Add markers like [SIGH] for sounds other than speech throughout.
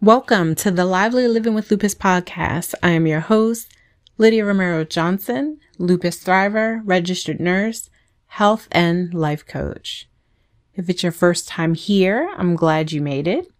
Welcome to the Lively Living with Lupus podcast. I am your host, Lydia Romero Johnson, lupus thriver, registered nurse, health and life coach. If it's your first time here, I'm glad you made it.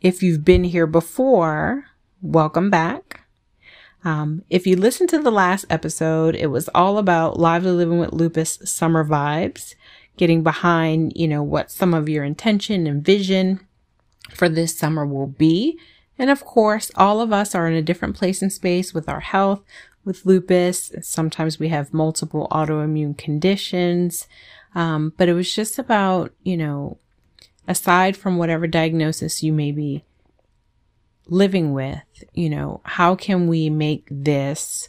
If you've been here before, welcome back. Um, if you listened to the last episode, it was all about lively living with lupus summer vibes, getting behind, you know, what some of your intention and vision for this summer will be. And of course, all of us are in a different place in space with our health, with lupus. Sometimes we have multiple autoimmune conditions. Um, but it was just about, you know, aside from whatever diagnosis you may be living with, you know, how can we make this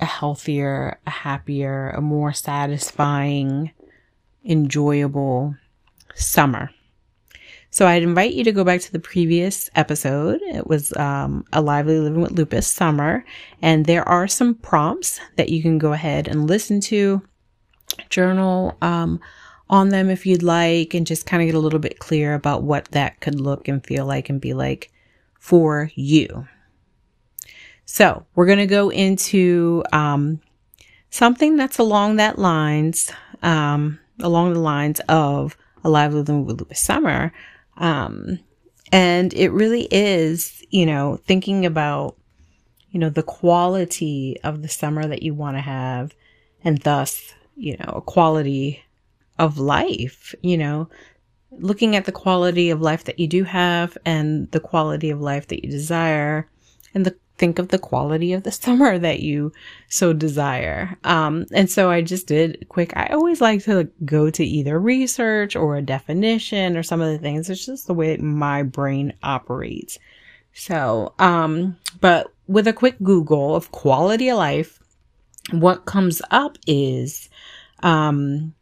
a healthier, a happier, a more satisfying, enjoyable summer? So I'd invite you to go back to the previous episode. It was um, a lively living with lupus summer, and there are some prompts that you can go ahead and listen to, journal um, on them if you'd like, and just kind of get a little bit clear about what that could look and feel like and be like for you. So we're going to go into um, something that's along that lines, um, along the lines of a lively living with lupus summer um, and it really is, you know, thinking about, you know, the quality of the summer that you want to have and thus, you know, a quality of life, you know, looking at the quality of life that you do have and the quality of life that you desire and the think of the quality of the [LAUGHS] summer that you so desire. Um, and so I just did quick. I always like to go to either research or a definition or some of the things. It's just the way my brain operates. So, um, but with a quick Google of quality of life, what comes up is, um,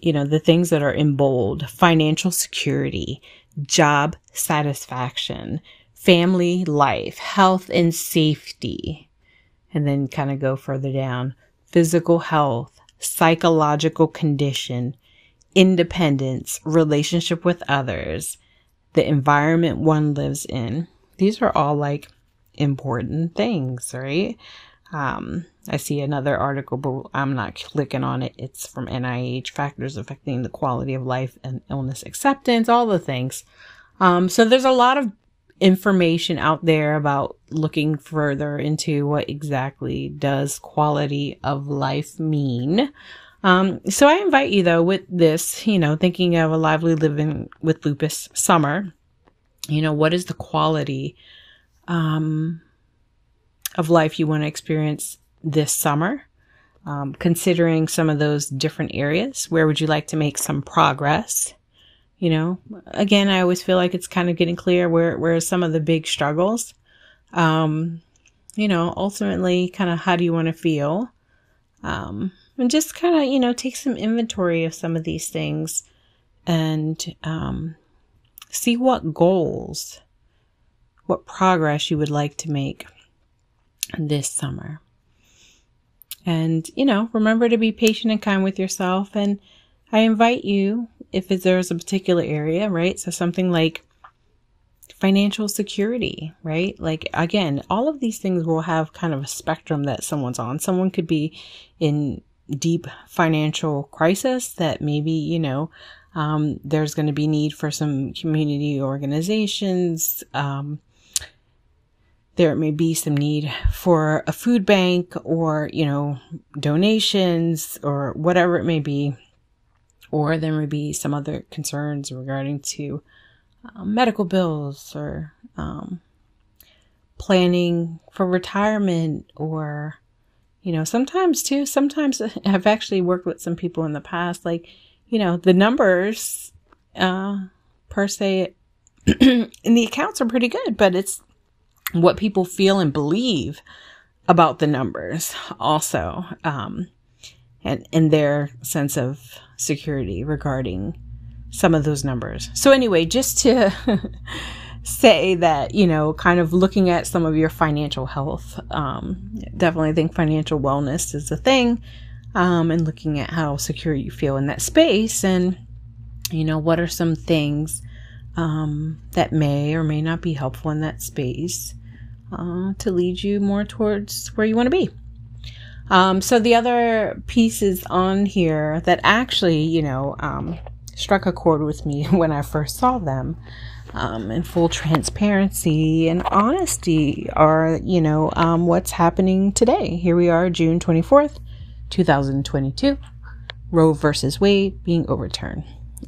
you know, the things that are in bold financial security, job satisfaction, family life, health and safety, and then kind of go further down physical health, psychological condition, independence, relationship with others, the environment one lives in. These are all like important things, right? Um, I see another article, but I'm not clicking on it. It's from NIH factors affecting the quality of life and illness acceptance, all the things. Um, so there's a lot of information out there about looking further into what exactly does quality of life mean. Um, so I invite you though with this, you know, thinking of a lively living with lupus summer, you know, what is the quality, um, of life you want to experience this summer? Um, considering some of those different areas, where would you like to make some progress? You know, again, I always feel like it's kind of getting clear where, where some of the big struggles. Um, you know, ultimately, kind of how do you want to feel? Um, and just kind of, you know, take some inventory of some of these things and um, see what goals, what progress you would like to make this summer. And, you know, remember to be patient and kind with yourself. And I invite you if there's a particular area, right? So something like financial security, right? Like again, all of these things will have kind of a spectrum that someone's on. Someone could be in deep financial crisis that maybe, you know, um, there's going to be need for some community organizations. Um, there may be some need for a food bank or, you know, donations or whatever it may be or there may be some other concerns regarding to um, medical bills or um, planning for retirement or you know sometimes too sometimes [LAUGHS] i've actually worked with some people in the past like you know the numbers uh per se [CLEARS THROAT] in the accounts are pretty good but it's what people feel and believe about the numbers also um and in their sense of security regarding some of those numbers. So anyway, just to [LAUGHS] say that, you know, kind of looking at some of your financial health, um, definitely think financial wellness is a thing, um, and looking at how secure you feel in that space and, you know, what are some things, um, that may or may not be helpful in that space uh, to lead you more towards where you want to be. Um, so the other pieces on here that actually, you know, um, struck a chord with me [LAUGHS] when I first saw them, um, in full transparency and honesty, are you know um, what's happening today. Here we are, June twenty fourth, two thousand twenty two. Roe versus Wade being overturned,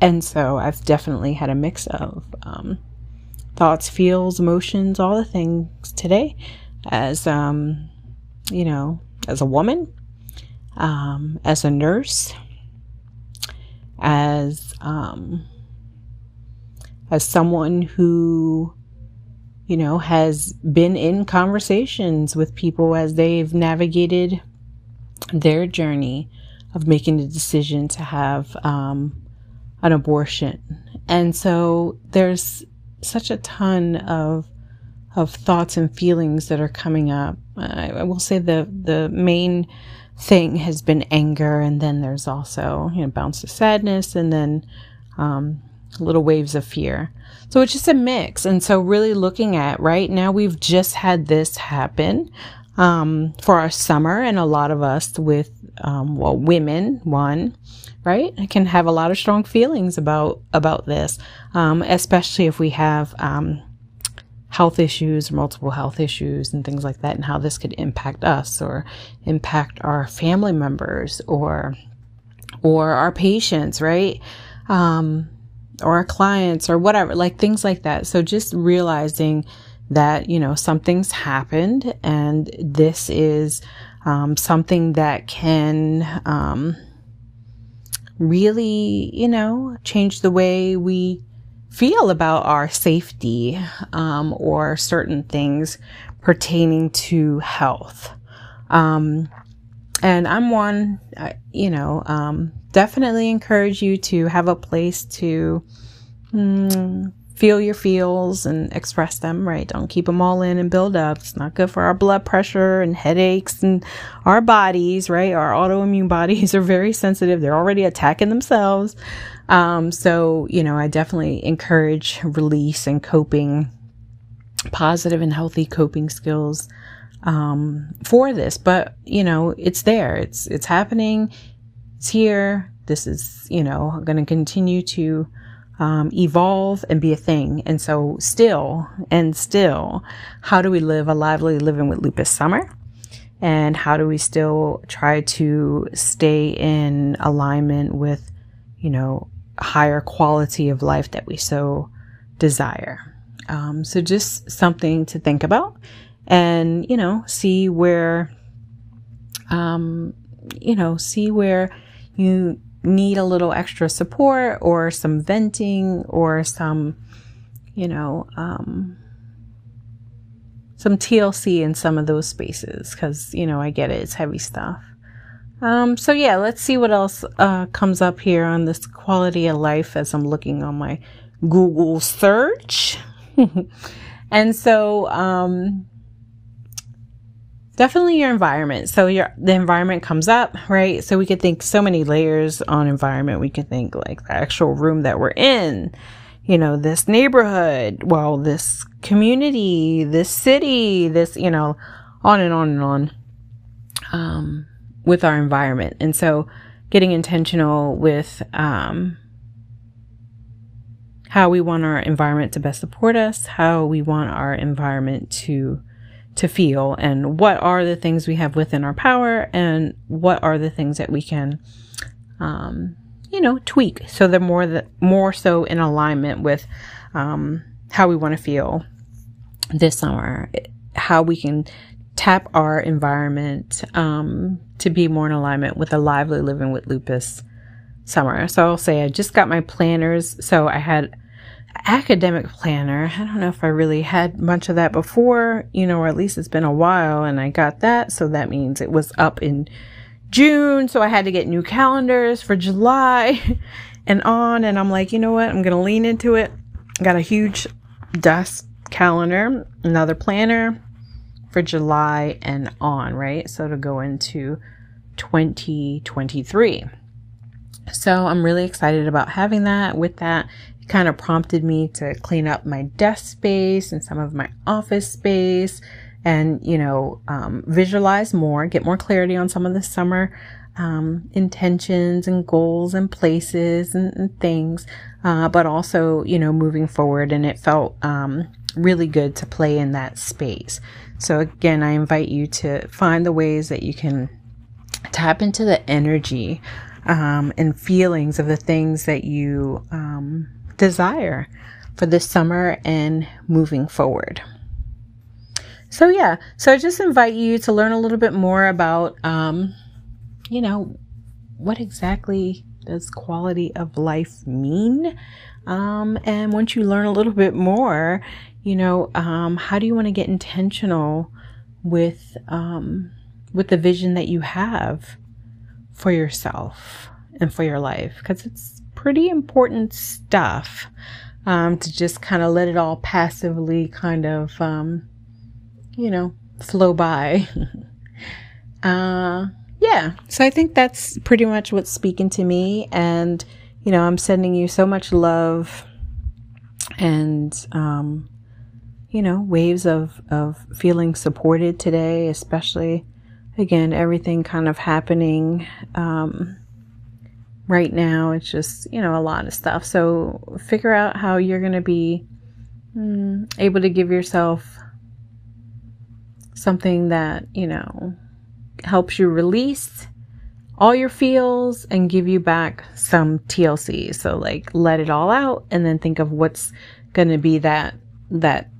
and so I've definitely had a mix of um, thoughts, feels, emotions, all the things today, as um, you know as a woman, um, as a nurse, as um, as someone who you know has been in conversations with people as they've navigated their journey of making the decision to have um, an abortion, and so there's such a ton of of thoughts and feelings that are coming up. I, I will say the the main thing has been anger, and then there's also you know bounce of sadness, and then um, little waves of fear. So it's just a mix, and so really looking at right now, we've just had this happen um, for our summer, and a lot of us with um, well, women, one, right, can have a lot of strong feelings about about this, um, especially if we have um, health issues, multiple health issues, and things like that, and how this could impact us or impact our family members or or our patients, right? Um, or our clients or whatever, like things like that. So just realizing that you know something's happened, and this is um, something that can um, really, you know, change the way we feel about our safety um, or certain things pertaining to health. Um, and I'm one, you know, um, definitely encourage you to have a place to mm, feel your feels and express them, right? Don't keep them all in and build up. It's not good for our blood pressure and headaches and our bodies, right? Our autoimmune [LAUGHS] bodies are very sensitive. They're already attacking themselves. Um, so, you know, I definitely encourage release and coping, positive and healthy coping skills um, for this. But, you know, it's there. It's it's happening. It's here. This is, you know, going to continue to um, evolve and be a thing. And so, still and still, how do we live a lively living with lupus summer? And how do we still try to stay in alignment with, you know, higher quality of life that we so desire. Um, so just something to think about and, you know, see where, um, you know, see where you need a little extra support or some venting or some, you know, um, some TLC in some of those spaces because, you know, I get it, it's heavy stuff. Um, so yeah, let's see what else uh, comes up here on this quality of life as I'm looking on my Google search. [LAUGHS] and so, um, definitely your environment. So your the environment comes up, right? So we could think so many layers on environment. We could think like the actual room that we're in, you know, this neighborhood, well, this community, this city, this, you know, on and on and on. Um, with our environment. And so getting intentional with um, how we want our environment to best support us, how we want our environment to to feel and what are the things we have within our power and what are the things that we can um, you know tweak so they're more that more so in alignment with um, how we want to feel this summer how we can tap our environment um, to be more in alignment with a lively living with lupus summer. So I'll say I just got my planners. So I had academic planner. I don't know if I really had much of that before, you know, or at least it's been a while and I got that. So that means it was up in June. So I had to get new calendars for July [LAUGHS] and on. And I'm like, you know what? I'm going to lean into it. Got a huge dust calendar, another planner, for July and on, right? So to go into 2023. So I'm really excited about having that. With that, it kind of prompted me to clean up my desk space and some of my office space and, you know, um, visualize more, get more clarity on some of the summer um, intentions and goals and places and, and things, uh, but also, you know, moving forward. And it felt um, really good to play in that space. So, again, I invite you to find the ways that you can tap into the energy um, and feelings of the things that you um, desire for this summer and moving forward. So, yeah, so I just invite you to learn a little bit more about, um, you know, what exactly does quality of life mean? Um, and once you learn a little bit more, you know, um, how do you want to get intentional with um, with the vision that you have for yourself and for your life? Because it's pretty important stuff um, to just kind of let it all passively kind of, um, you know, flow by. [LAUGHS] uh, yeah, so I think that's pretty much what's speaking to me. And, you know, I'm sending you so much love and, um, you know, waves of, of feeling supported today, especially again, everything kind of happening, um, right now. It's just, you know, a lot of stuff. So figure out how you're going to be mm, able to give yourself something that, you know, helps you release all your feels and give you back some TLC. So like let it all out and then think of what's going to be that that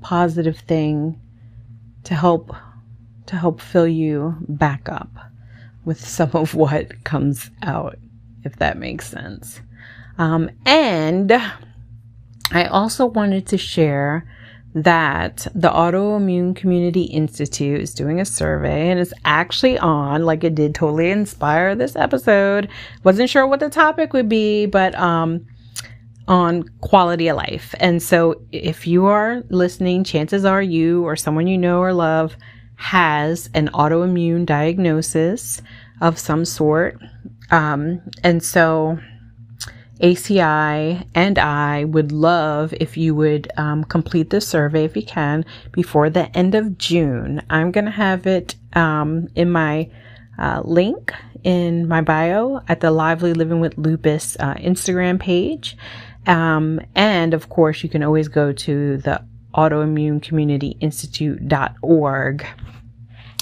positive thing to help to help fill you back up with [LAUGHS] some of what comes out if that makes sense. Um, and I also wanted to share that the Autoimmune Community Institute is doing a survey and it's actually on, like it did totally inspire this episode. Wasn't sure what the topic would be, but um, on quality of life. And so if you are listening, chances are you or someone you know or love has an autoimmune diagnosis of some sort. Um, and so ACI and I would love if you would um, complete the survey if you can before the end of June. I'm going to have it um, in my uh, link in my bio at the Lively Living with Lupus uh, Instagram page. Um, and of course, you can always go to the autoimmunecommunityinstitute.org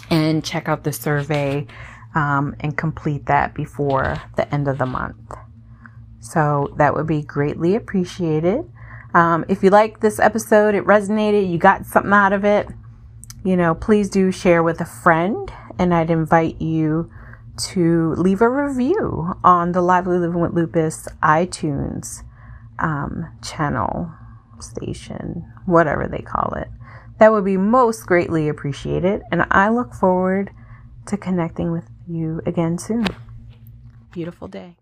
and check out the survey um, and complete that before the end of the month. So that would be greatly appreciated. Um, if you like this episode, it resonated, you got something out of it, you know, please do share with a friend. And I'd invite you to leave a review on the Lively Living with Lupus iTunes um, channel, station, whatever they call it. That would be most greatly appreciated. And I look forward to connecting with you again soon. Beautiful day.